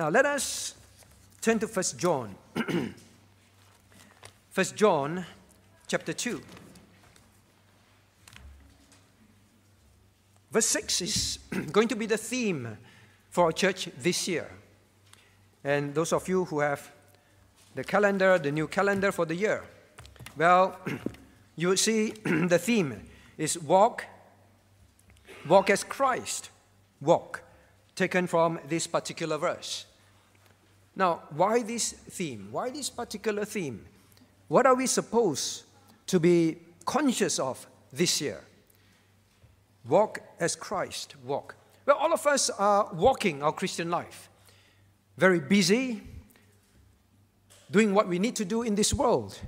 Now let us turn to 1 John. 1 John chapter 2. Verse 6 is going to be the theme for our church this year. And those of you who have the calendar, the new calendar for the year, well, you will see the theme is walk, walk as Christ, walk, taken from this particular verse. Now, why this theme? Why this particular theme? What are we supposed to be conscious of this year? Walk as Christ, walk. Well, all of us are walking our Christian life. Very busy, doing what we need to do in this world.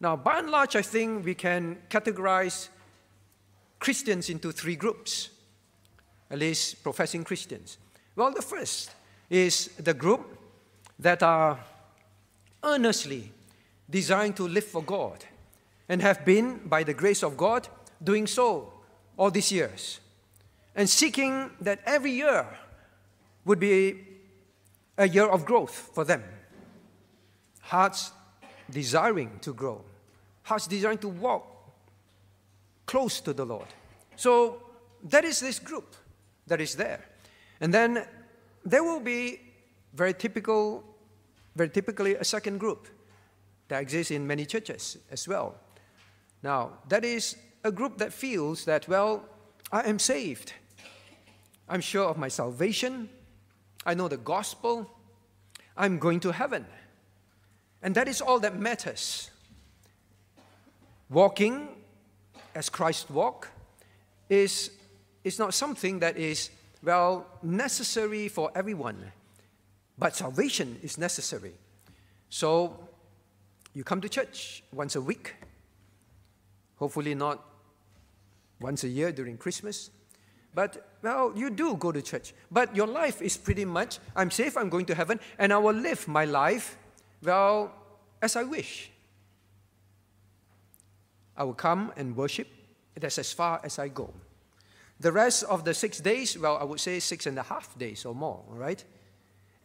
Now, by and large, I think we can categorize Christians into three groups, at least professing Christians. Well, the first is the group that are earnestly designed to live for God and have been, by the grace of God, doing so all these years and seeking that every year would be a year of growth for them. Hearts desiring to grow, hearts desiring to walk close to the Lord. So that is this group that is there. And then there will be very typical, very typically a second group that exists in many churches as well. Now, that is a group that feels that, well, I am saved. I'm sure of my salvation. I know the gospel. I'm going to heaven. And that is all that matters. Walking as Christ walked is, is not something that is, well, necessary for everyone. But salvation is necessary. So you come to church once a week, hopefully not once a year during Christmas. But, well, you do go to church. But your life is pretty much I'm safe, I'm going to heaven, and I will live my life, well, as I wish. I will come and worship. That's as far as I go. The rest of the six days, well, I would say six and a half days or more, right,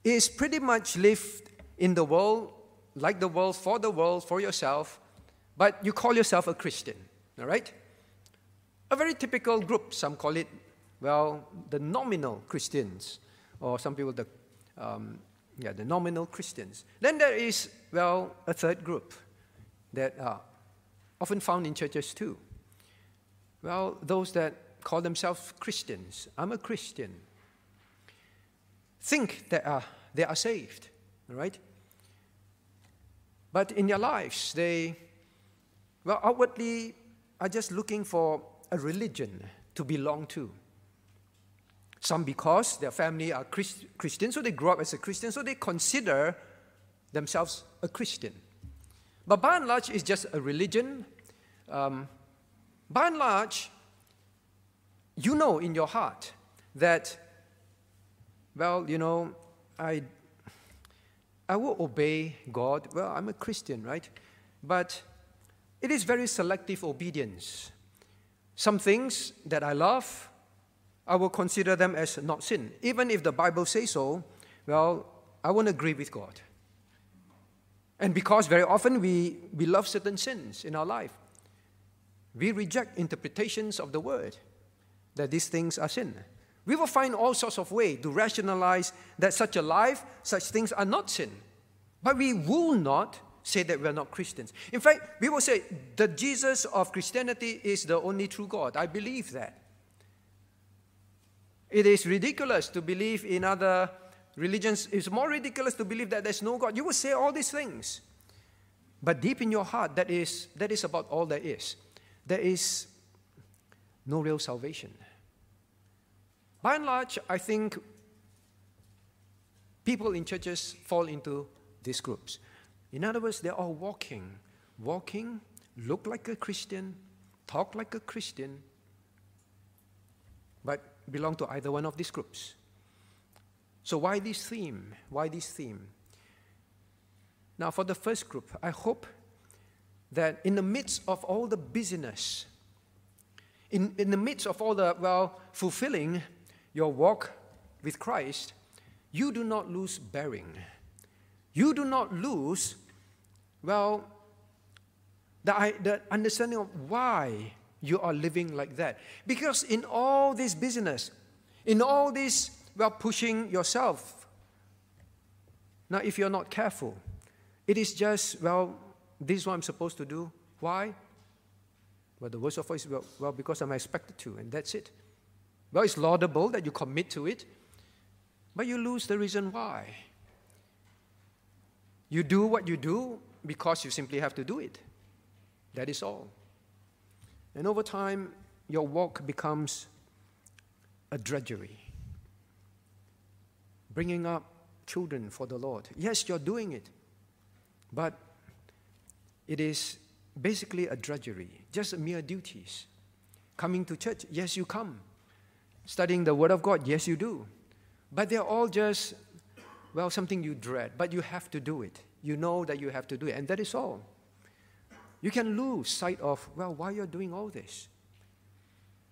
is pretty much lived in the world, like the world, for the world, for yourself, but you call yourself a Christian, all right? A very typical group, some call it, well, the nominal Christians, or some people, the, um, yeah, the nominal Christians. Then there is, well, a third group that are often found in churches too. Well, those that call themselves Christians. I'm a Christian. Think that uh, they are saved, right? But in their lives, they, well, outwardly are just looking for a religion to belong to. Some because their family are Christ- Christian, so they grow up as a Christian, so they consider themselves a Christian. But by and large, it's just a religion. Um, by and large, you know in your heart that, well, you know, I, I will obey God. Well, I'm a Christian, right? But it is very selective obedience. Some things that I love, I will consider them as not sin. Even if the Bible says so, well, I won't agree with God. And because very often we, we love certain sins in our life, we reject interpretations of the word that these things are sin. We will find all sorts of ways to rationalize that such a life, such things are not sin. But we will not say that we're not Christians. In fact, we will say the Jesus of Christianity is the only true God. I believe that. It is ridiculous to believe in other religions. It's more ridiculous to believe that there's no God. You will say all these things. But deep in your heart, that is, that is about all there is. There is no real salvation. By and large, I think people in churches fall into these groups. In other words, they're all walking, walking, look like a Christian, talk like a Christian, but belong to either one of these groups. So, why this theme? Why this theme? Now, for the first group, I hope that in the midst of all the busyness, in, in the midst of all the, well, fulfilling your walk with Christ, you do not lose bearing. You do not lose, well, the, the understanding of why you are living like that. Because in all this business, in all this, well, pushing yourself, now if you're not careful, it is just, well, this is what I'm supposed to do. Why? Well, the worst of all is, well, well, because I'm expected to, and that's it. Well, it's laudable that you commit to it, but you lose the reason why. You do what you do because you simply have to do it. That is all. And over time, your walk becomes a drudgery. Bringing up children for the Lord. Yes, you're doing it, but it is basically a drudgery, just mere duties. Coming to church, yes, you come. Studying the Word of God, yes, you do. But they're all just, well, something you dread, but you have to do it. You know that you have to do it, and that is all. You can lose sight of, well, why you're doing all this.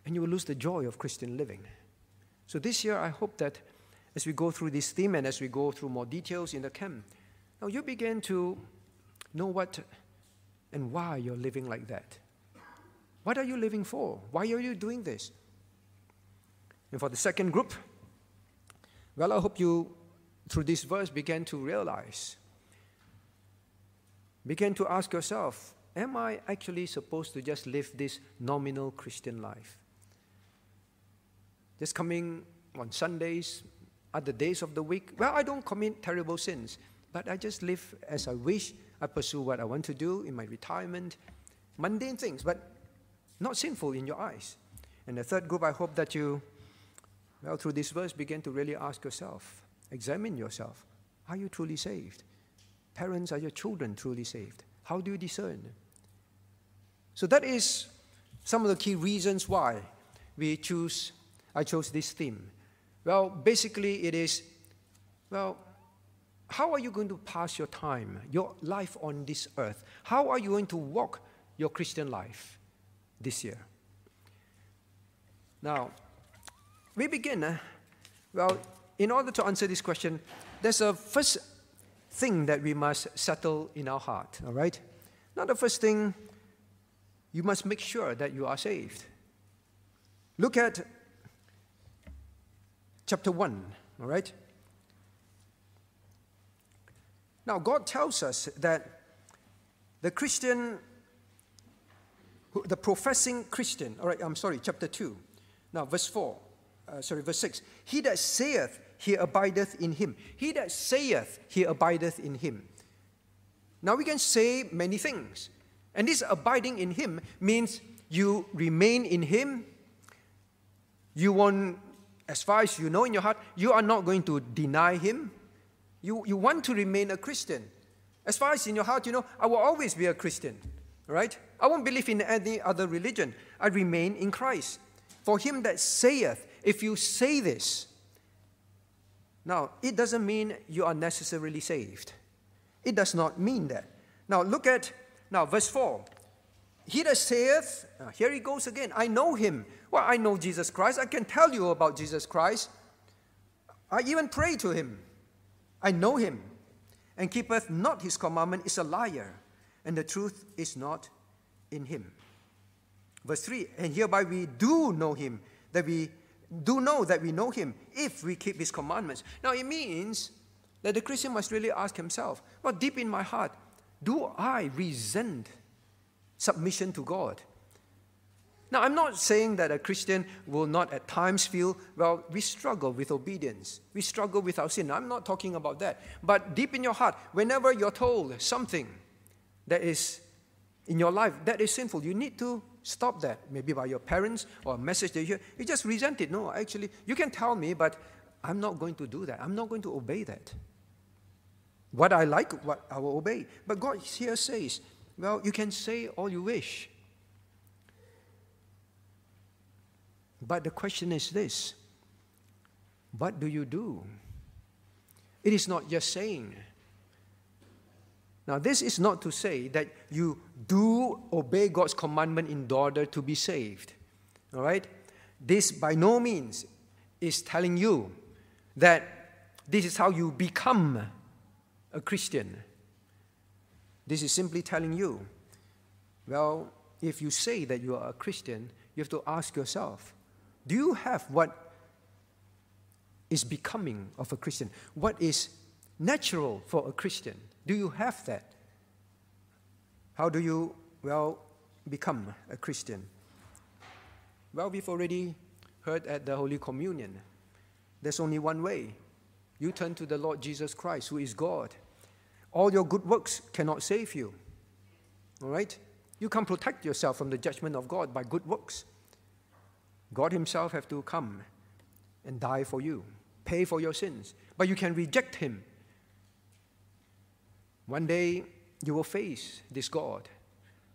And you will lose the joy of Christian living. So this year, I hope that as we go through this theme and as we go through more details in the camp, now you begin to know what and why you're living like that. What are you living for? Why are you doing this? And for the second group, well, I hope you, through this verse, began to realize, began to ask yourself, am I actually supposed to just live this nominal Christian life? Just coming on Sundays, other days of the week, well, I don't commit terrible sins, but I just live as I wish. I pursue what I want to do in my retirement, mundane things, but not sinful in your eyes. And the third group, I hope that you, well, through this verse, begin to really ask yourself, examine yourself. Are you truly saved? Parents, are your children truly saved? How do you discern? So that is some of the key reasons why we choose, I chose this theme. Well, basically it is, well, how are you going to pass your time, your life on this earth? How are you going to walk your Christian life this year? Now, we begin, uh, well, in order to answer this question, there's a first thing that we must settle in our heart, all right? Now, the first thing you must make sure that you are saved. Look at chapter 1, all right? Now, God tells us that the Christian, the professing Christian, all right, I'm sorry, chapter 2, now verse 4, uh, sorry, verse 6. He that saith, he abideth in him. He that saith, he abideth in him. Now, we can say many things. And this abiding in Him means you remain in Him. You won't, as far as you know in your heart, you are not going to deny Him. You, you want to remain a Christian. As far as in your heart, you know, I will always be a Christian, right? I won't believe in any other religion. I remain in Christ. For him that saith, if you say this, now, it doesn't mean you are necessarily saved. It does not mean that. Now, look at now, verse 4. He that saith, here he goes again, I know him. Well, I know Jesus Christ. I can tell you about Jesus Christ. I even pray to him. I know him. And keepeth not his commandment is a liar, and the truth is not in him. Verse 3 And hereby we do know him, that we do know that we know him if we keep his commandments. Now it means that the Christian must really ask himself, well, deep in my heart, do I resent submission to God? Now, I'm not saying that a Christian will not at times feel, well, we struggle with obedience. We struggle with our sin. I'm not talking about that. But deep in your heart, whenever you're told something that is in your life that is sinful, you need to stop that. Maybe by your parents or a message you hear. You just resent it. No, actually, you can tell me, but I'm not going to do that. I'm not going to obey that. What I like, what I will obey. But God here says, well, you can say all you wish. But the question is this what do you do? It is not just saying. Now, this is not to say that you do obey God's commandment in order to be saved. All right? This by no means is telling you that this is how you become a Christian. This is simply telling you, well, if you say that you are a Christian, you have to ask yourself, do you have what is becoming of a Christian? What is natural for a Christian? Do you have that? How do you, well, become a Christian? Well, we've already heard at the Holy Communion. There's only one way. You turn to the Lord Jesus Christ, who is God. All your good works cannot save you. All right? You can't protect yourself from the judgment of God by good works. God Himself have to come and die for you, pay for your sins. But you can reject Him. One day you will face this God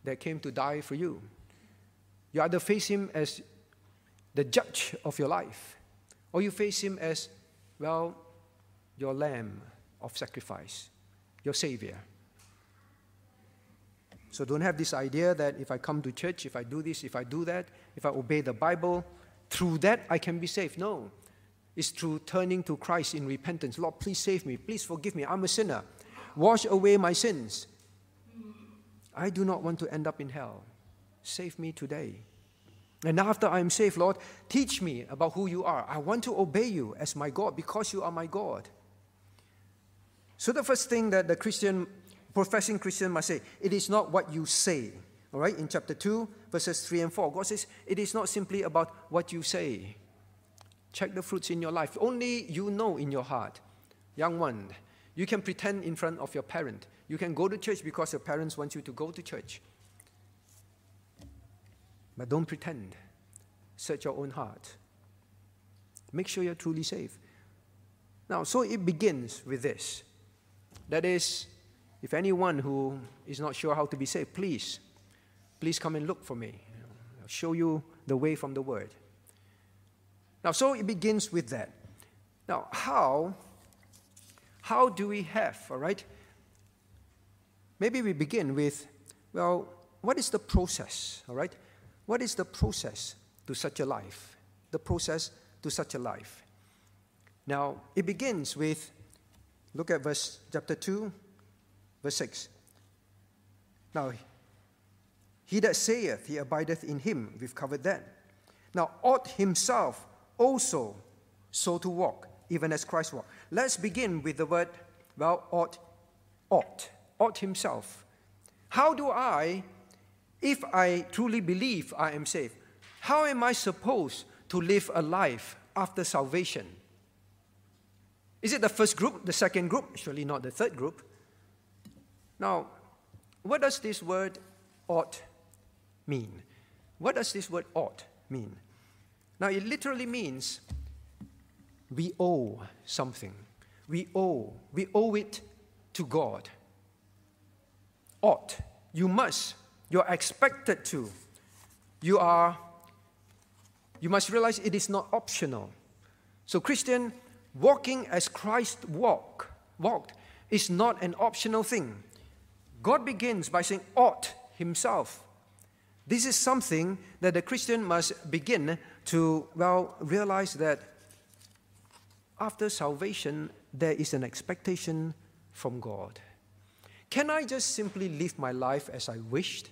that came to die for you. You either face Him as the judge of your life, or you face Him as, well, your lamb of sacrifice, your Savior. So don't have this idea that if I come to church, if I do this, if I do that, if I obey the Bible, through that I can be saved. No. It's through turning to Christ in repentance. Lord, please save me. Please forgive me. I'm a sinner. Wash away my sins. I do not want to end up in hell. Save me today. And after I am saved, Lord, teach me about who you are. I want to obey you as my God because you are my God. So, the first thing that the Christian professing Christian must say, it is not what you say. All right, in chapter 2, verses 3 and 4, God says, it is not simply about what you say. Check the fruits in your life. Only you know in your heart. Young one, you can pretend in front of your parent. You can go to church because your parents want you to go to church. But don't pretend. Search your own heart. Make sure you're truly saved. Now, so it begins with this. That is, if anyone who is not sure how to be saved, please, please come and look for me. I'll show you the way from the Word. Now, so it begins with that. Now, how, how do we have, all right? Maybe we begin with, well, what is the process, all right? What is the process to such a life? The process to such a life. Now, it begins with, look at verse chapter 2, Verse 6. Now, he that saith he abideth in him, we've covered that. Now, ought himself also so to walk, even as Christ walked. Let's begin with the word, well, ought, ought, ought himself. How do I, if I truly believe I am saved, how am I supposed to live a life after salvation? Is it the first group, the second group? Surely not the third group. Now, what does this word ought mean? What does this word ought mean? Now, it literally means we owe something. We owe. We owe it to God. Ought. You must. You're expected to. You are. You must realize it is not optional. So, Christian, walking as Christ walk, walked is not an optional thing. God begins by saying, ought himself. This is something that the Christian must begin to, well, realize that after salvation, there is an expectation from God. Can I just simply live my life as I wished?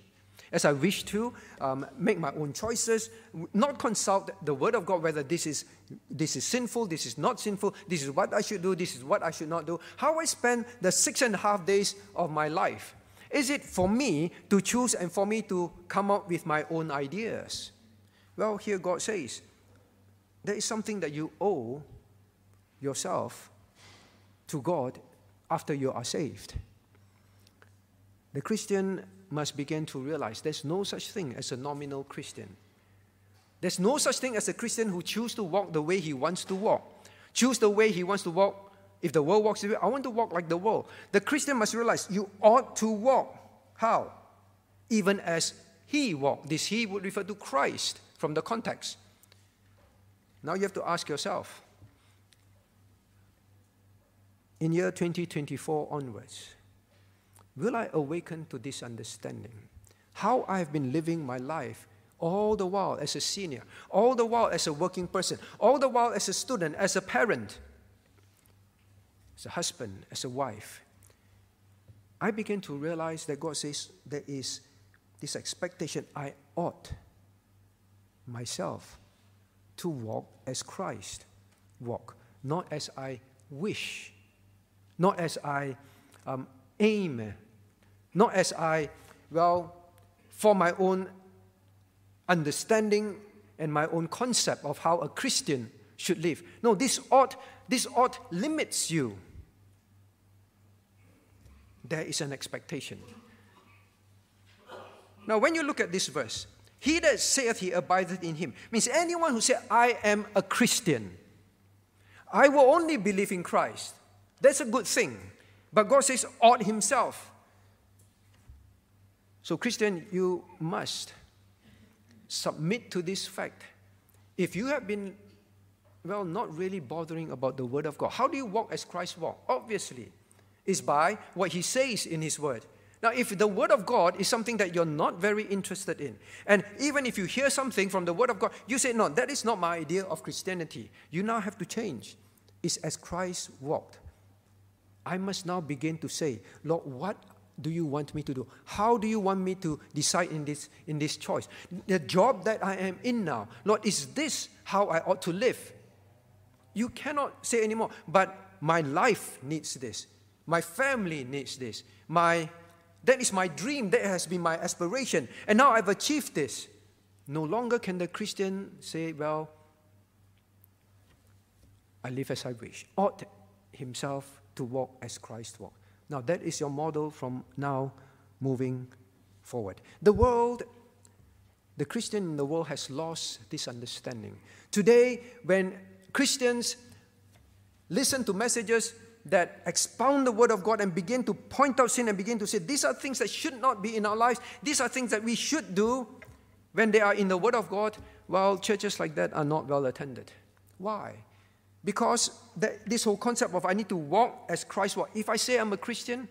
As I wish to, um, make my own choices, not consult the Word of God whether this is, this is sinful, this is not sinful, this is what I should do, this is what I should not do. How I spend the six and a half days of my life. Is it for me to choose and for me to come up with my own ideas? Well, here God says, there is something that you owe yourself to God after you are saved. The Christian must begin to realize there's no such thing as a nominal Christian. There's no such thing as a Christian who chooses to walk the way he wants to walk. Choose the way he wants to walk if the world walks the way, I want to walk like the world. The Christian must realize you ought to walk. How? Even as he walked. This he would refer to Christ from the context. Now you have to ask yourself in year 2024 onwards, will I awaken to this understanding? How I have been living my life all the while as a senior, all the while as a working person, all the while as a student, as a parent as a husband, as a wife, I began to realize that God says there is this expectation I ought myself to walk as Christ walk, not as I wish, not as I um, aim, not as I, well, for my own understanding and my own concept of how a Christian should live. No, this ought, this ought limits you. There is an expectation. Now, when you look at this verse, he that saith he abideth in him means anyone who said, I am a Christian, I will only believe in Christ. That's a good thing. But God says, ought himself. So, Christian, you must submit to this fact. If you have been, well, not really bothering about the Word of God, how do you walk as Christ walked? Obviously, is by what He says in His Word. Now, if the Word of God is something that you're not very interested in, and even if you hear something from the Word of God, you say, No, that is not my idea of Christianity, you now have to change. It's as Christ walked. I must now begin to say, Lord, what do you want me to do? How do you want me to decide in this, in this choice? The job that I am in now, Lord, is this how I ought to live? You cannot say anymore, but my life needs this. My family needs this. My that is my dream. That has been my aspiration. And now I've achieved this. No longer can the Christian say, Well, I live as I wish. Ought himself to walk as Christ walked. Now, that is your model from now moving forward. The world, the Christian in the world has lost this understanding. Today, when Christians listen to messages that expound the word of God and begin to point out sin and begin to say, these are things that should not be in our lives, these are things that we should do when they are in the word of God, well, churches like that are not well attended. Why? Because the, this whole concept of I need to walk as Christ walked. If I say I'm a Christian,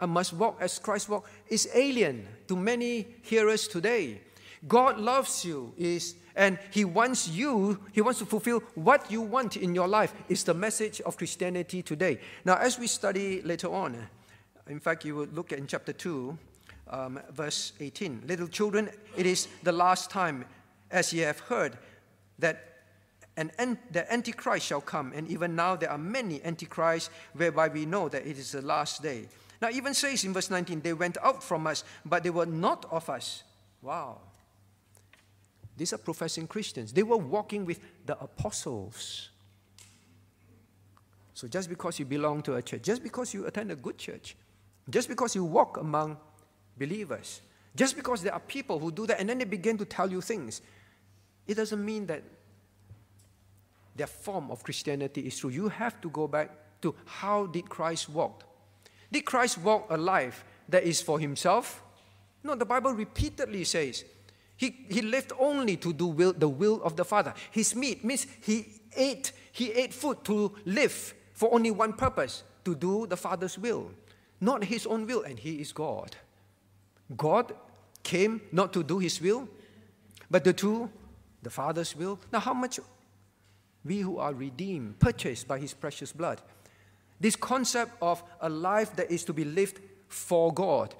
I must walk as Christ walked is alien to many hearers today. God loves you is and he wants you, he wants to fulfill what you want in your life, is the message of Christianity today. Now, as we study later on, in fact, you will look at in chapter 2, um, verse 18. Little children, it is the last time, as ye have heard, that an, the Antichrist shall come, and even now there are many Antichrists, whereby we know that it is the last day. Now, even says in verse 19, they went out from us, but they were not of us. Wow. These are professing Christians. They were walking with the apostles. So just because you belong to a church, just because you attend a good church, just because you walk among believers, just because there are people who do that and then they begin to tell you things, it doesn't mean that their form of Christianity is true. You have to go back to how did Christ walk? Did Christ walk a life that is for himself? No, the Bible repeatedly says he, he lived only to do will, the will of the Father. His meat means he ate, he ate food to live for only one purpose, to do the Father's will, not his own will, and he is God. God came not to do his will, but to do the Father's will. Now, how much we who are redeemed, purchased by his precious blood, this concept of a life that is to be lived for God,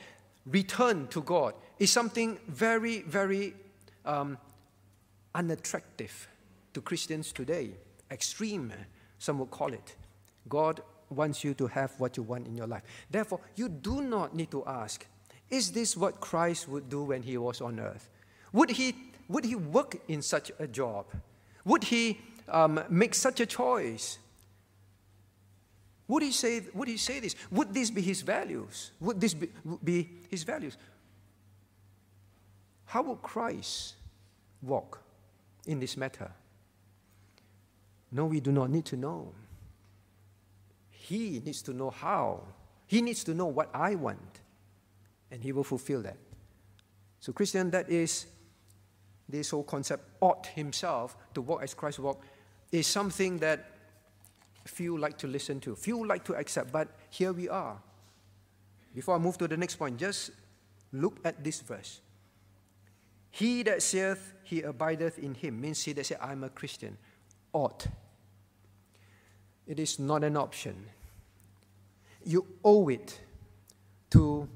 returned to God, is something very, very um, unattractive to Christians today. Extreme, some would call it. God wants you to have what you want in your life. Therefore, you do not need to ask, is this what Christ would do when he was on earth? Would he, would he work in such a job? Would he um, make such a choice? Would he, say, would he say this? Would this be his values? Would this be, be his values? How would Christ walk in this matter? No, we do not need to know. He needs to know how. He needs to know what I want, and He will fulfill that. So, Christian, that is this whole concept, ought himself to walk as Christ walked, is something that few like to listen to, few like to accept, but here we are. Before I move to the next point, just look at this verse. He that saith he abideth in him means he that saith, I'm a Christian, ought. It is not an option. you owe it to,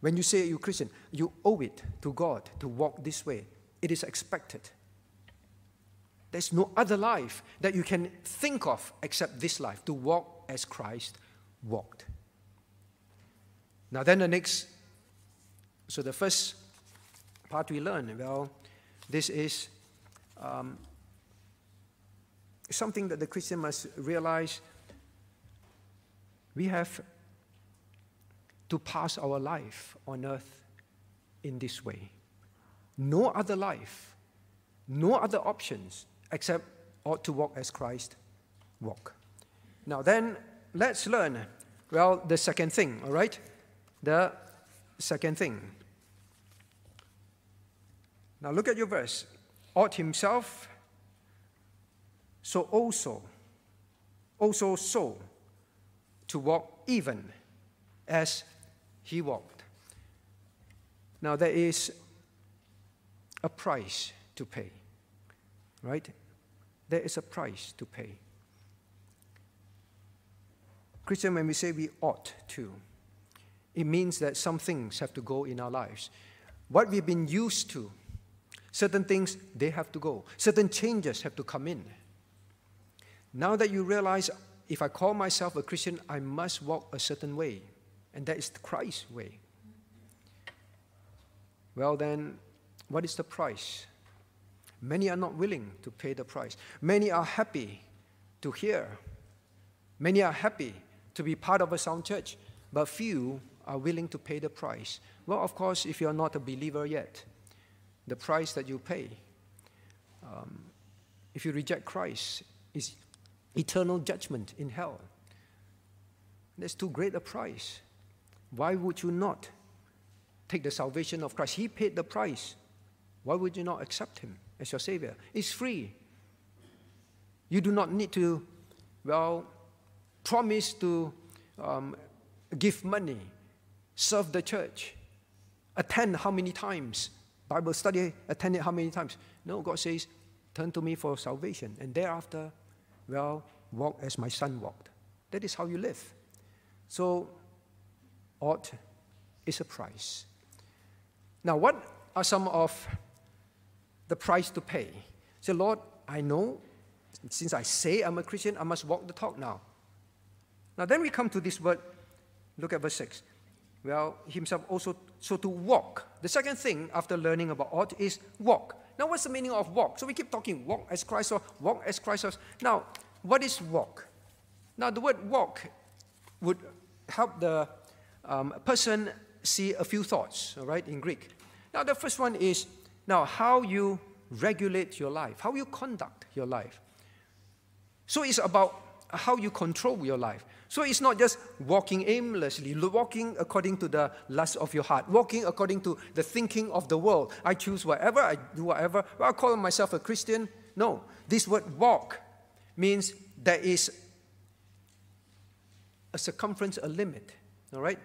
when you say you're Christian, you owe it to God to walk this way. It is expected. There's no other life that you can think of except this life, to walk as Christ walked. Now, then the next, so the first part we learn, well, this is um, something that the Christian must realize we have to pass our life on earth in this way. No other life, no other options except ought to walk as Christ walk. Now then, let's learn, well, the second thing, all right? The second thing. Now look at your verse. Ought himself, so also, also so, to walk even as he walked. Now, there is a price to pay, right? There is a price to pay. Christian, when we say we ought to, it means that some things have to go in our lives. What we've been used to, certain things, they have to go. Certain changes have to come in. Now that you realize, if I call myself a Christian, I must walk a certain way, and that is Christ's way. Well, then, what is the price? Many are not willing to pay the price. Many are happy to hear. Many are happy to be part of a sound church, but few are willing to pay the price. Well, of course, if you're not a believer yet, the price that you pay, um, if you reject Christ, is eternal judgment in hell. That's too great a price. Why would you not take the salvation of Christ? He paid the price. Why would you not accept Him as your Savior? It's free. You do not need to, well, promise to um, give money, serve the church, attend how many times, Bible study, attend it how many times. No, God says, turn to me for salvation. And thereafter, well, walk as my son walked. That is how you live. So, ought is a price. Now, what are some of the price to pay? Say, Lord, I know since I say I'm a Christian, I must walk the talk now. Now, then we come to this word. Look at verse 6. Well, himself also, so to walk. The second thing after learning about ought is walk. Now, what's the meaning of walk? So we keep talking walk as Christ or walk as Christ. Now, what is walk? Now, the word walk would help the um, person see a few thoughts, all right, in Greek. Now, the first one is now how you regulate your life, how you conduct your life. So it's about how you control your life. So it's not just walking aimlessly, walking according to the lust of your heart, walking according to the thinking of the world. I choose whatever, I do whatever. Well, I call myself a Christian. No, this word walk means there is a circumference, a limit. All right?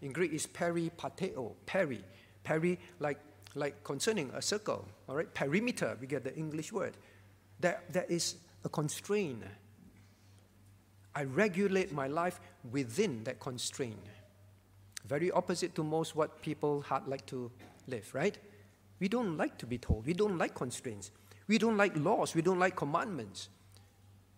In Greek, it's peripateo, peri. Peri, like, like concerning a circle. All right? Perimeter, we get the English word. There, there is a constraint I regulate my life within that constraint. Very opposite to most what people like to live, right? We don't like to be told. We don't like constraints. We don't like laws. We don't like commandments.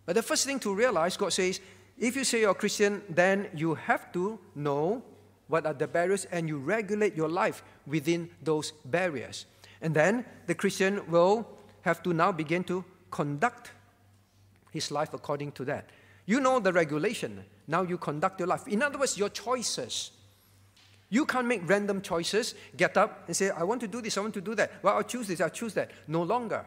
But the first thing to realize, God says, if you say you're a Christian, then you have to know what are the barriers and you regulate your life within those barriers. And then the Christian will have to now begin to conduct his life according to that. You know the regulation. Now you conduct your life. In other words, your choices. You can't make random choices, get up and say, I want to do this, I want to do that. Well, I'll choose this, I'll choose that. No longer.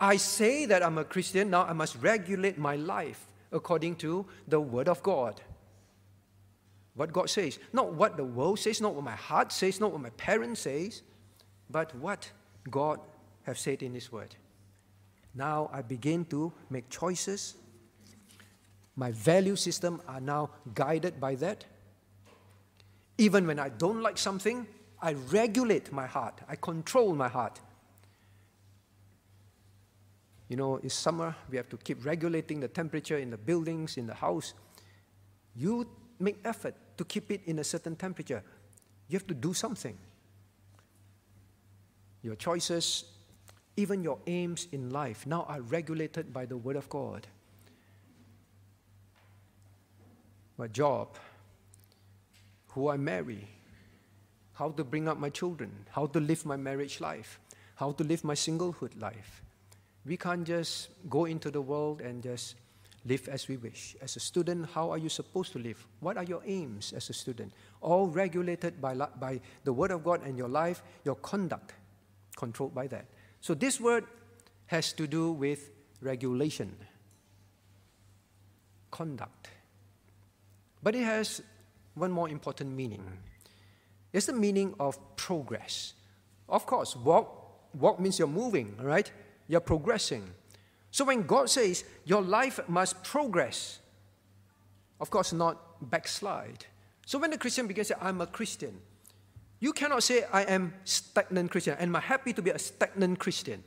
I say that I'm a Christian, now I must regulate my life according to the Word of God. What God says. Not what the world says, not what my heart says, not what my parents says, but what God have said in His Word. Now I begin to make choices my value system are now guided by that. Even when I don't like something, I regulate my heart, I control my heart. You know, it's summer, we have to keep regulating the temperature in the buildings, in the house. You make effort to keep it in a certain temperature. You have to do something. Your choices, even your aims in life, now are regulated by the Word of God. My job, who I marry, how to bring up my children, how to live my marriage life, how to live my singlehood life. We can't just go into the world and just live as we wish. As a student, how are you supposed to live? What are your aims as a student? All regulated by, by the Word of God and your life, your conduct controlled by that. So this word has to do with regulation, conduct. But it has one more important meaning. It's the meaning of progress. Of course, walk, walk means you're moving, right? You're progressing. So when God says your life must progress, of course, not backslide. So when the Christian begins to say, I'm a Christian, you cannot say, I am stagnant Christian, and I'm happy to be a stagnant Christian.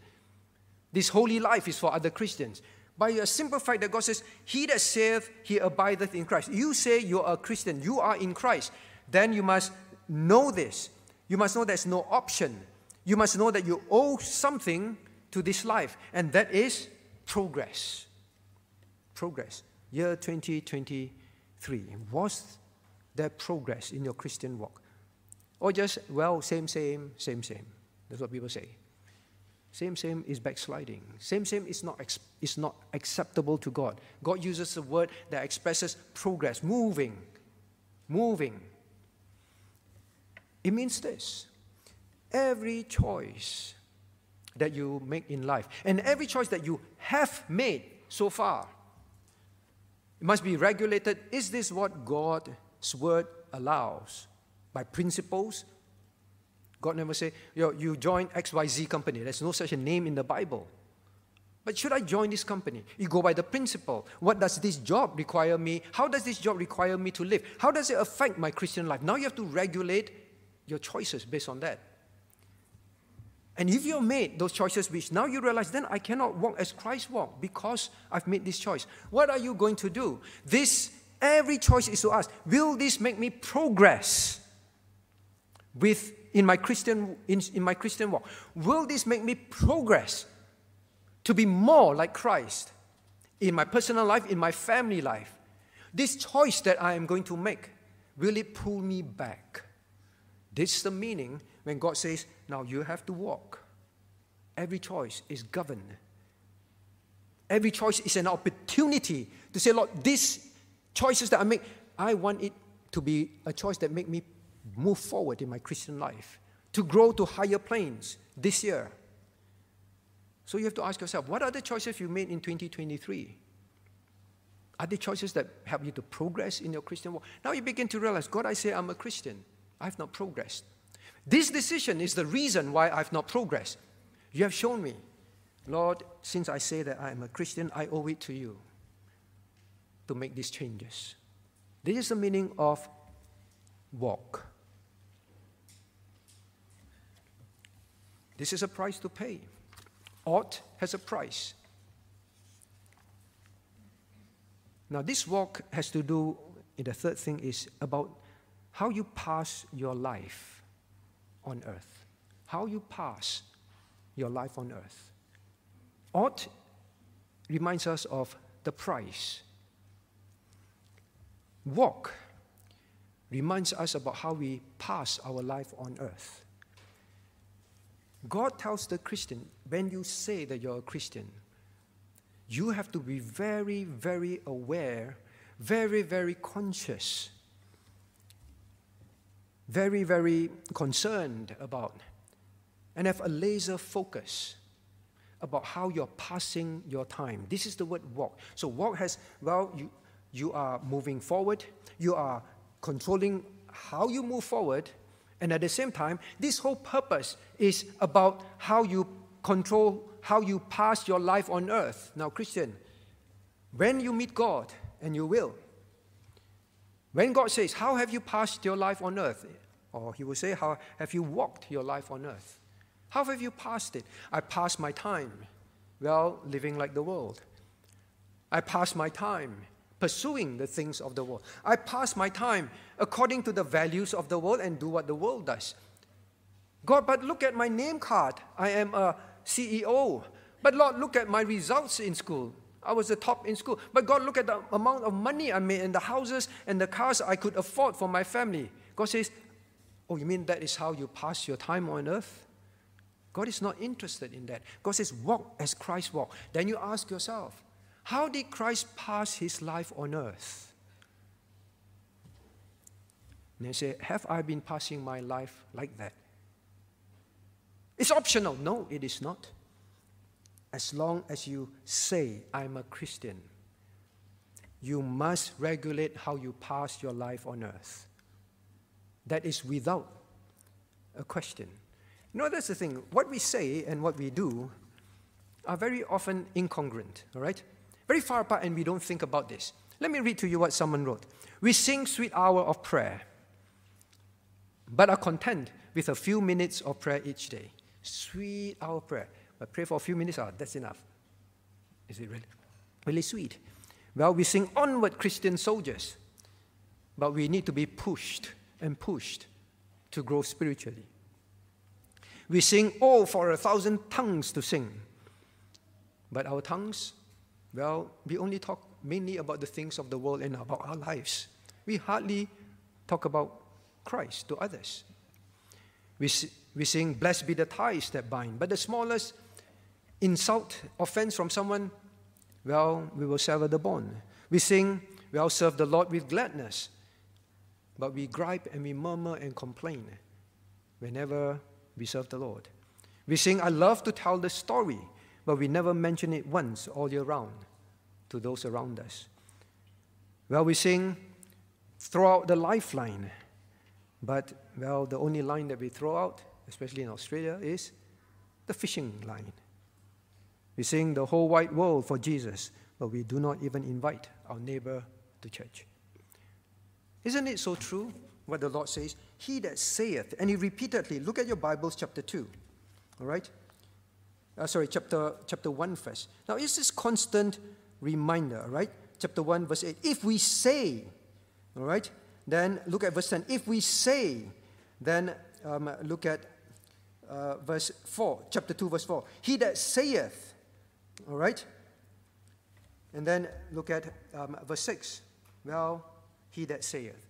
This holy life is for other Christians. By a simple fact that God says, He that saith, he abideth in Christ. You say you are a Christian, you are in Christ. Then you must know this. You must know there's no option. You must know that you owe something to this life, and that is progress. Progress. Year 2023. Was there progress in your Christian walk? Or just, well, same, same, same, same. That's what people say. Same, same is backsliding. Same, same is not, is not acceptable to God. God uses a word that expresses progress, moving, moving. It means this every choice that you make in life. And every choice that you have made so far it must be regulated. Is this what God's word allows? By principles? God never say, Yo, you join XYZ company. There's no such a name in the Bible. But should I join this company? You go by the principle. What does this job require me? How does this job require me to live? How does it affect my Christian life? Now you have to regulate your choices based on that. And if you've made those choices, which now you realize, then I cannot walk as Christ walked because I've made this choice. What are you going to do? This, every choice is to ask, will this make me progress with in my Christian in, in my Christian walk? Will this make me progress to be more like Christ in my personal life, in my family life? This choice that I am going to make, will it pull me back? This is the meaning when God says, now you have to walk. Every choice is governed. Every choice is an opportunity to say, Lord, these choices that I make, I want it to be a choice that make me move forward in my Christian life, to grow to higher planes this year. So you have to ask yourself, what are the choices you made in 2023? Are the choices that help you to progress in your Christian walk? Now you begin to realize, God, I say I'm a Christian. I've not progressed. This decision is the reason why I've not progressed. You have shown me, Lord, since I say that I am a Christian, I owe it to you to make these changes. This is the meaning of walk. This is a price to pay. Ought has a price. Now, this walk has to do, the third thing is about how you pass your life on earth, how you pass your life on earth. Ought reminds us of the price. Walk reminds us about how we pass our life on earth. God tells the Christian, when you say that you're a Christian, you have to be very, very aware, very, very conscious very, very concerned about and have a laser focus about how you're passing your time. This is the word walk. So, walk has, well, you, you are moving forward, you are controlling how you move forward, and at the same time, this whole purpose is about how you control, how you pass your life on earth. Now, Christian, when you meet God, and you will, when God says, How have you passed your life on earth? Or He will say, How have you walked your life on earth? How have you passed it? I passed my time, well, living like the world. I passed my time pursuing the things of the world. I pass my time according to the values of the world and do what the world does. God, but look at my name card. I am a CEO. But Lord, look at my results in school. I was the top in school. But God, look at the amount of money I made and the houses and the cars I could afford for my family. God says, Oh, you mean that is how you pass your time on earth? God is not interested in that. God says, Walk as Christ walked. Then you ask yourself, How did Christ pass his life on earth? And they say, Have I been passing my life like that? It's optional. No, it is not as long as you say, I'm a Christian, you must regulate how you pass your life on earth. That is without a question. You know, that's the thing. What we say and what we do are very often incongruent, all right? Very far apart, and we don't think about this. Let me read to you what someone wrote. We sing sweet hour of prayer, but are content with a few minutes of prayer each day. Sweet hour of prayer. But pray for a few minutes, ah, that's enough. Is it really, really sweet? Well, we sing onward Christian soldiers, but we need to be pushed and pushed to grow spiritually. We sing, oh, for a thousand tongues to sing. But our tongues, well, we only talk mainly about the things of the world and about our lives. We hardly talk about Christ to others. We, we sing, blessed be the ties that bind. But the smallest insult, offense from someone, well, we will sever the bond. We sing, well, serve the Lord with gladness. But we gripe and we murmur and complain whenever we serve the Lord. We sing, I love to tell the story, but we never mention it once all year round to those around us. Well, we sing, throw out the lifeline, but, well, the only line that we throw out, especially in Australia, is the fishing line. We sing the whole wide world for Jesus, but we do not even invite our neighbor to church. Isn't it so true what the Lord says? He that saith, and he repeatedly, look at your Bibles, chapter 2, all right? Uh, sorry, chapter, chapter 1 first. Now, it's this constant reminder, right? Chapter 1, verse 8. If we say, all right, then look at verse 10. If we say, then um, look at uh, verse 4, chapter 2, verse 4. He that saith, all right? And then look at um, verse 6. Well, he that saith.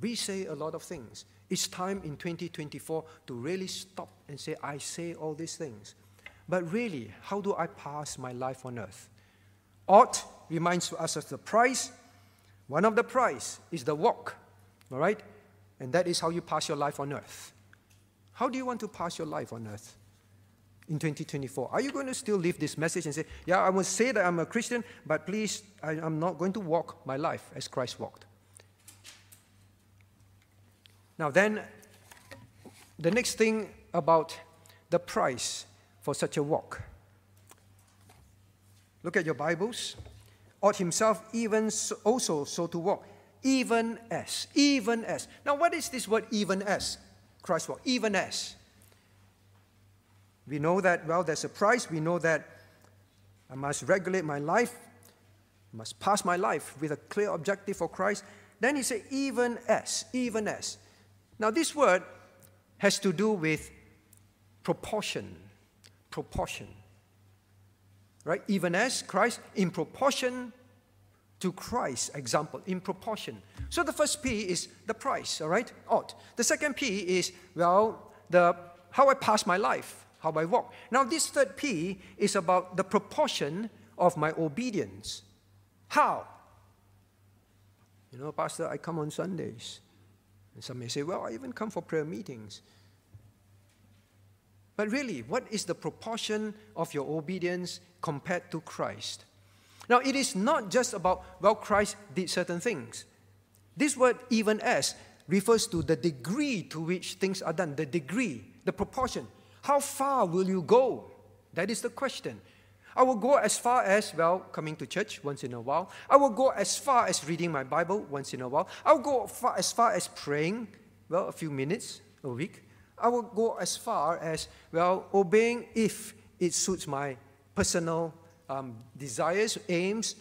We say a lot of things. It's time in 2024 to really stop and say, I say all these things. But really, how do I pass my life on earth? Ought reminds us of the price. One of the price is the walk, all right? And that is how you pass your life on earth. How do you want to pass your life on earth? In 2024? Are you going to still leave this message and say, Yeah, I will say that I'm a Christian, but please, I, am not going to walk my life as Christ walked? Now, then, the next thing about the price for such a walk. Look at your Bibles. Ought himself even so, also so to walk, even as, even as. Now, what is this word even as? Christ walk, even as. We know that, well, there's a price. We know that I must regulate my life, I must pass my life with a clear objective for Christ. Then he said, even as, even as. Now, this word has to do with proportion. Proportion. Right? Even as Christ, in proportion to Christ's example, in proportion. So the first P is the price, all right? Ought. The second P is, well, the how I pass my life how I walk. Now, this third P is about the proportion of my obedience. How? You know, Pastor, I come on Sundays. And some may say, well, I even come for prayer meetings. But really, what is the proportion of your obedience compared to Christ? Now, it is not just about, well, Christ did certain things. This word, even as, refers to the degree to which things are done, the degree, the proportion. How far will you go? That is the question. I will go as far as, well, coming to church once in a while. I will go as far as reading my Bible once in a while. I will go far, as far as praying, well, a few minutes a week. I will go as far as, well, obeying if it suits my personal um, desires, aims.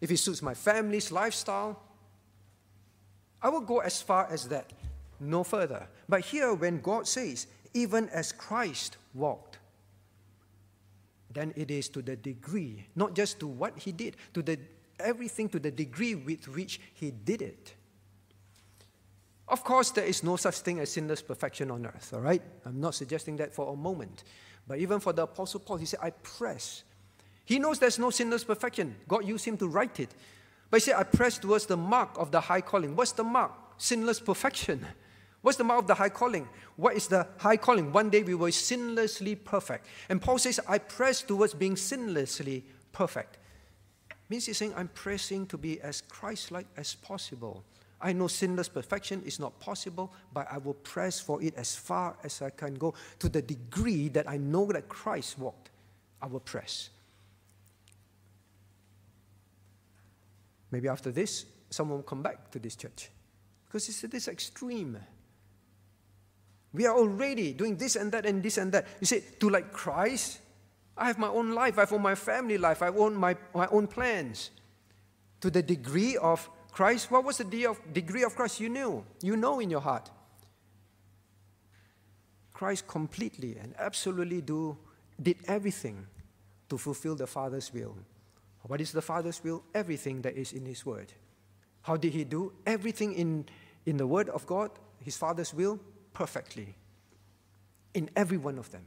if it suits my family's lifestyle. I will go as far as that, no further. But here, when God says, even as Christ walked, then it is to the degree, not just to what he did, to the everything to the degree with which he did it. Of course, there is no such thing as sinless perfection on earth, all right? I'm not suggesting that for a moment. But even for the Apostle Paul, he said, I press. He knows there's no sinless perfection. God used him to write it. But he said, I press towards the mark of the high calling. What's the mark? Sinless perfection. What's the mark of the high calling? What is the high calling? One day we be sinlessly perfect. And Paul says, I press towards being sinlessly perfect. Means he's saying, I'm pressing to be as Christ like as possible. I know sinless perfection is not possible, but I will press for it as far as I can go to the degree that I know that Christ walked. I will press. Maybe after this, someone will come back to this church because it's this extreme. We are already doing this and that and this and that. You say, to like Christ, I have my own life, I have my family life, I own my, my own plans. To the degree of Christ, what was the of, degree of Christ? You knew. You know in your heart. Christ completely and absolutely do, did everything to fulfill the Father's will. What is the Father's will? Everything that is in His Word. How did He do? Everything in, in the Word of God, His Father's will, perfectly in every one of them.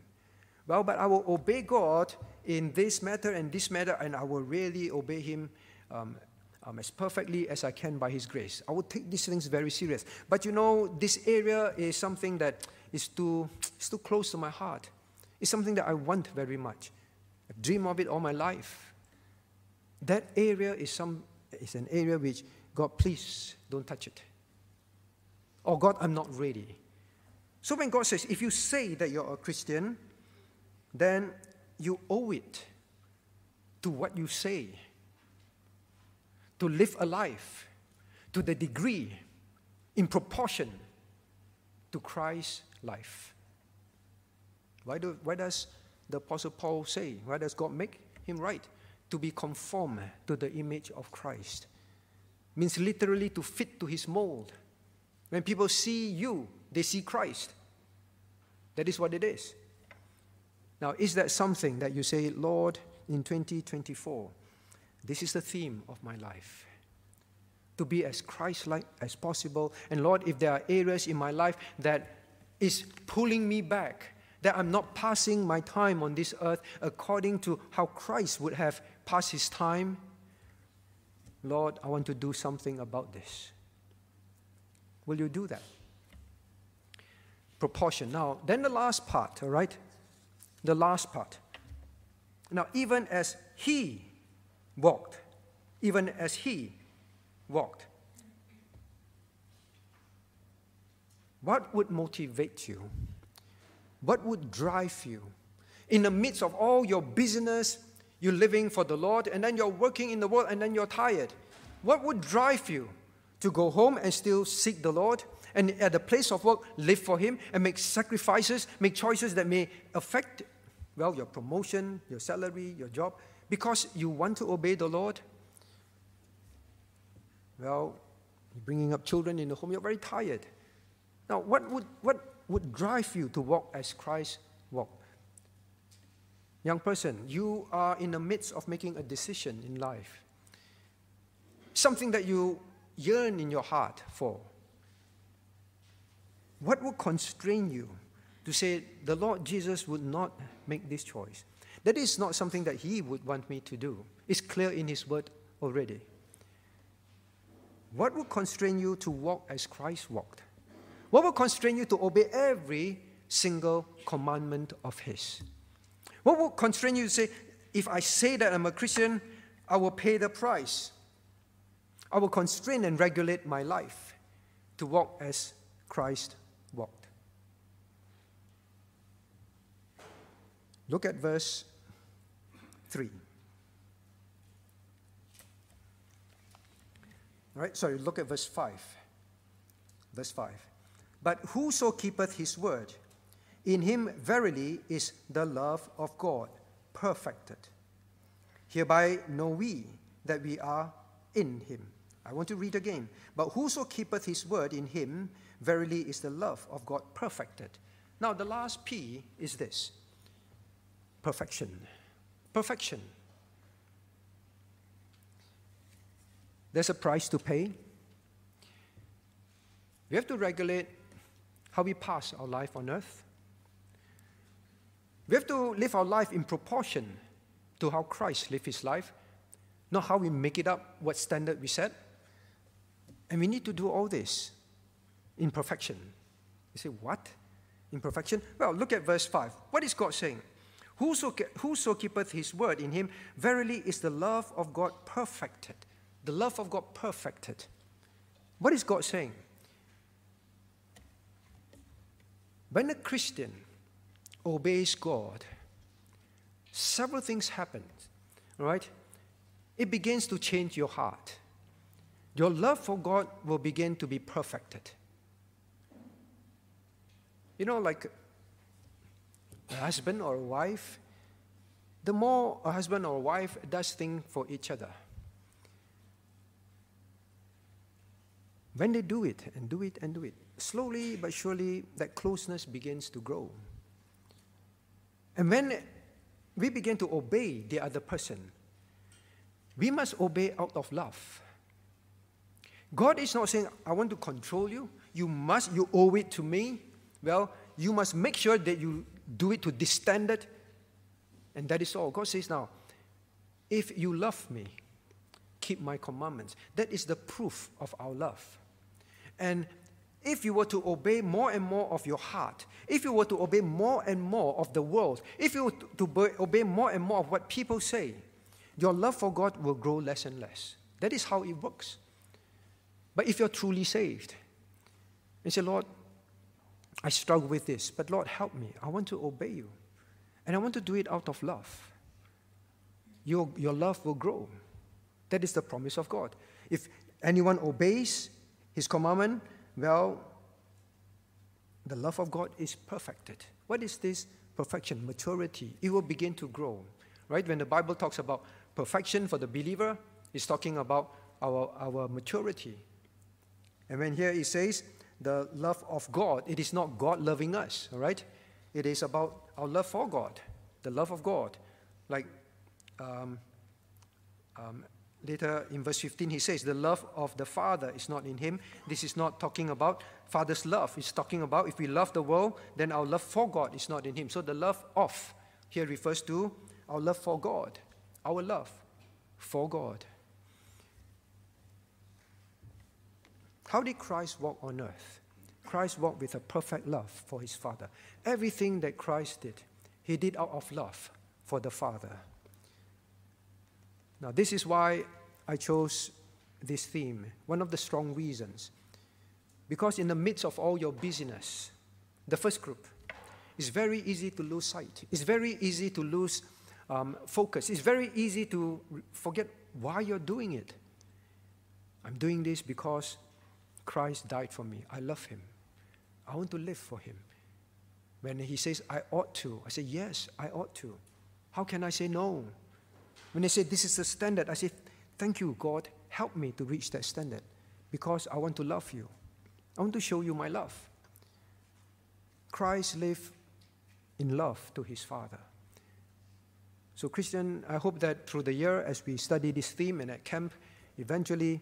Well, but I will obey God in this matter and this matter, and I will really obey Him um, um, as perfectly as I can by His grace. I will take these things very serious. But you know, this area is something that is too, it's too close to my heart. It's something that I want very much. I dream of it all my life. That area is, some, is an area which, God, please don't touch it. Oh, God, I'm not ready. So when God says, if you say that you're a Christian, then you owe it to what you say, to live a life to the degree, in proportion to Christ's life. Why, do, why does the Apostle Paul say, why does God make him write? To be conformed to the image of Christ. Means literally to fit to his mold. When people see you, they see Christ. That is what it is. Now, is that something that you say, Lord, in 2024, this is the theme of my life? To be as Christ like as possible. And Lord, if there are areas in my life that is pulling me back, that I'm not passing my time on this earth according to how Christ would have passed his time, Lord, I want to do something about this. Will you do that? Proportion. Now, then the last part, all right? The last part. Now, even as he walked, even as he walked, what would motivate you? What would drive you? In the midst of all your business, you're living for the Lord, and then you're working in the world, and then you're tired. What would drive you to go home and still seek the Lord? And at the place of work, live for Him and make sacrifices, make choices that may affect, well, your promotion, your salary, your job, because you want to obey the Lord. Well, bringing up children in the home, you're very tired. Now, what would, what would drive you to walk as Christ walked? Young person, you are in the midst of making a decision in life. Something that you yearn in your heart for. What would constrain you to say the Lord Jesus would not make this choice? That is not something that He would want me to do. It's clear in His word already. What would constrain you to walk as Christ walked? What would constrain you to obey every single commandment of His? What would constrain you to say, if I say that I'm a Christian, I will pay the price? I will constrain and regulate my life to walk as Christ walked. Look at verse 3. Right? Sorry, look at verse 5. Verse 5. But whoso keepeth his word, in him verily is the love of God perfected. Hereby know we that we are in him. I want to read again. But whoso keepeth his word in him, verily is the love of God perfected. Now, the last P is this perfection. Perfection. There's a price to pay. We have to regulate how we pass our life on earth. We have to live our life in proportion to how Christ lived his life, not how we make it up, what standard we set. And we need to do all this in perfection. You say, what? In perfection? Well, look at verse 5. What is God saying? Whoso, whoso keepeth his word in him, verily is the love of God perfected. The love of God perfected. What is God saying? When a Christian obeys God, several things happen, right? It begins to change your heart. Your love for God will begin to be perfected. You know, like a husband or a wife, the more a husband or wife does things for each other, when they do it and do it and do it, slowly but surely that closeness begins to grow. And when we begin to obey the other person, we must obey out of love. God is not saying, I want to control you. You must, you owe it to me. Well, you must make sure that you do it to this standard. And that is all. God says now, if you love me, keep my commandments. That is the proof of our love. And if you were to obey more and more of your heart, if you were to obey more and more of the world, if you were to obey more and more of what people say, your love for God will grow less and less. That is how it works. But if you're truly saved, and say, Lord, I struggle with this, but Lord, help me. I want to obey you. And I want to do it out of love. Your, your love will grow. That is the promise of God. If anyone obeys his commandment, well, the love of God is perfected. What is this perfection? Maturity. It will begin to grow. Right? When the Bible talks about perfection for the believer, it's talking about our, our maturity. And when here it says the love of God, it is not God loving us, all right? It is about our love for God, the love of God. Like um, um, later in verse 15, he says, The love of the Father is not in him. This is not talking about Father's love. It's talking about if we love the world, then our love for God is not in him. So the love of here refers to our love for God, our love for God. How did Christ walk on earth? Christ walked with a perfect love for his Father. Everything that Christ did, he did out of love for the Father. Now, this is why I chose this theme, one of the strong reasons. Because in the midst of all your busyness, the first group, it's very easy to lose sight. It's very easy to lose um, focus. It's very easy to forget why you're doing it. I'm doing this because Christ died for me. I love him. I want to live for him. When he says, I ought to, I say, Yes, I ought to. How can I say no? When they say, This is the standard, I say, Thank you, God. Help me to reach that standard because I want to love you. I want to show you my love. Christ lived in love to his Father. So, Christian, I hope that through the year, as we study this theme and at camp, eventually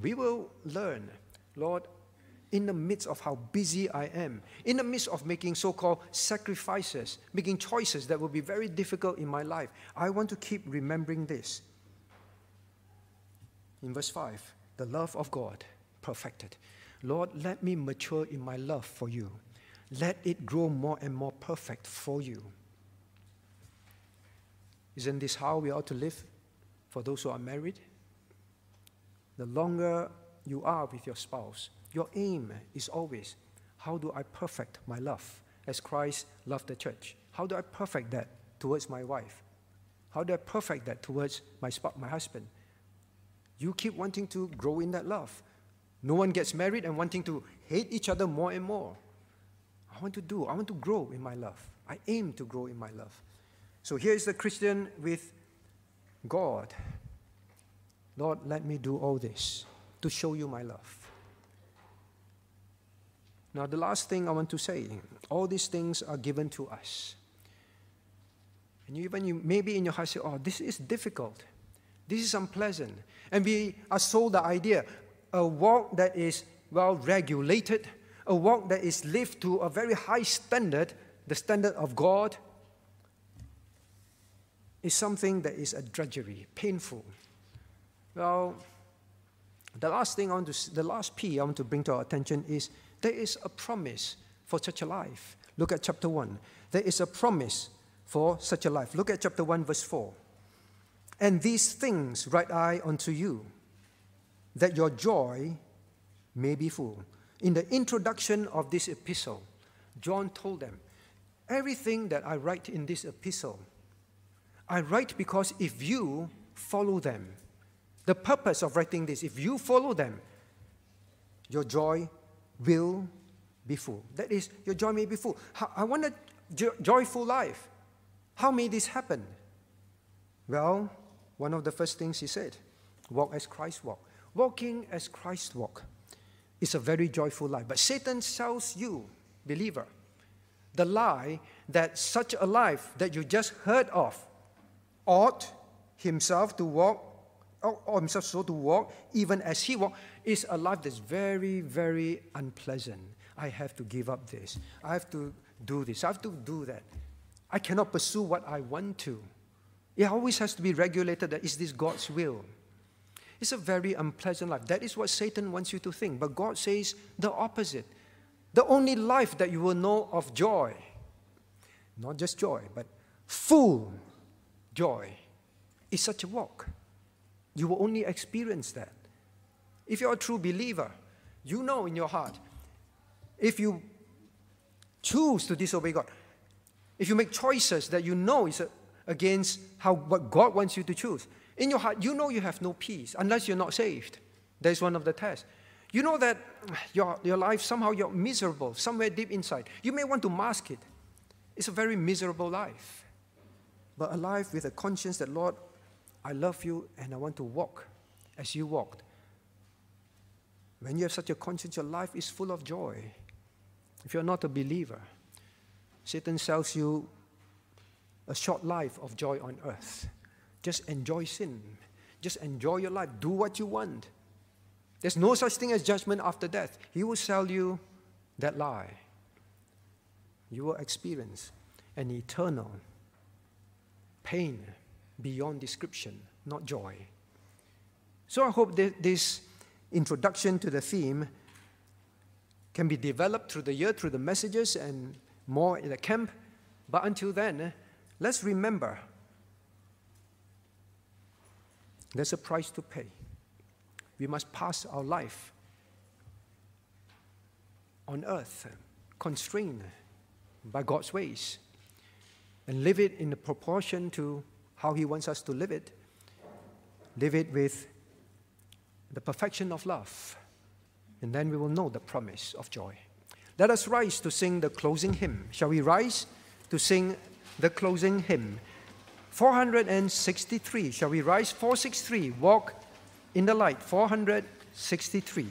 we will learn, Lord, in the midst of how busy I am, in the midst of making so called sacrifices, making choices that will be very difficult in my life, I want to keep remembering this. In verse 5, the love of God perfected. Lord, let me mature in my love for you. Let it grow more and more perfect for you. Isn't this how we ought to live for those who are married? the longer you are with your spouse, your aim is always how do I perfect my love as Christ loved the church? How do I perfect that towards my wife? How do I perfect that towards my, spouse, my husband? You keep wanting to grow in that love. No one gets married and wanting to hate each other more and more. I want to do, I want to grow in my love. I aim to grow in my love. So here is the Christian with God Lord, let me do all this to show you my love. Now, the last thing I want to say all these things are given to us. And even you, maybe in your heart say, oh, this is difficult. This is unpleasant. And we are sold the idea a walk that is well regulated, a walk that is lived to a very high standard, the standard of God, is something that is a drudgery, painful. Well, the last thing I want to, the last P I want to bring to our attention is there is a promise for such a life. Look at chapter 1. There is a promise for such a life. Look at chapter 1, verse 4. And these things write I unto you, that your joy may be full. In the introduction of this epistle, John told them, Everything that I write in this epistle, I write because if you follow them, the purpose of writing this, if you follow them, your joy will be full. That is, your joy may be full. I want a jo- joyful life. How may this happen? Well, one of the first things he said walk as Christ walked. Walking as Christ walked is a very joyful life. But Satan sells you, believer, the lie that such a life that you just heard of ought himself to walk, Oh, oh, or himself so to walk, even as he walked, is a life that's very, very unpleasant. I have to give up this. I have to do this. I have to do that. I cannot pursue what I want to. It always has to be regulated that is this God's will? It's a very unpleasant life. That is what Satan wants you to think. But God says the opposite. The only life that you will know of joy, not just joy, but full joy, is such a walk. You will only experience that. If you're a true believer, you know in your heart, if you choose to disobey God, if you make choices that you know is against how, what God wants you to choose, in your heart, you know you have no peace unless you're not saved. That is one of the tests. You know that your, your life, somehow you're miserable, somewhere deep inside. You may want to mask it. It's a very miserable life. But a life with a conscience that, Lord, I love you and I want to walk as you walked. When you have such a conscience, your life is full of joy. If you're not a believer, Satan sells you a short life of joy on earth. Just enjoy sin. Just enjoy your life. Do what you want. There's no such thing as judgment after death. He will sell you that lie. You will experience an eternal pain beyond description, not joy. So I hope that this introduction to the theme can be developed through the year, through the messages, and more in the camp. But until then, let's remember there's a price to pay. We must pass our life on earth constrained by God's ways and live it in the proportion to how He wants us to live it. Live it with the perfection of love, and then we will know the promise of joy. Let us rise to sing the closing hymn. Shall we rise to sing the closing hymn? 463. Shall we rise? 463. Walk in the light. 463.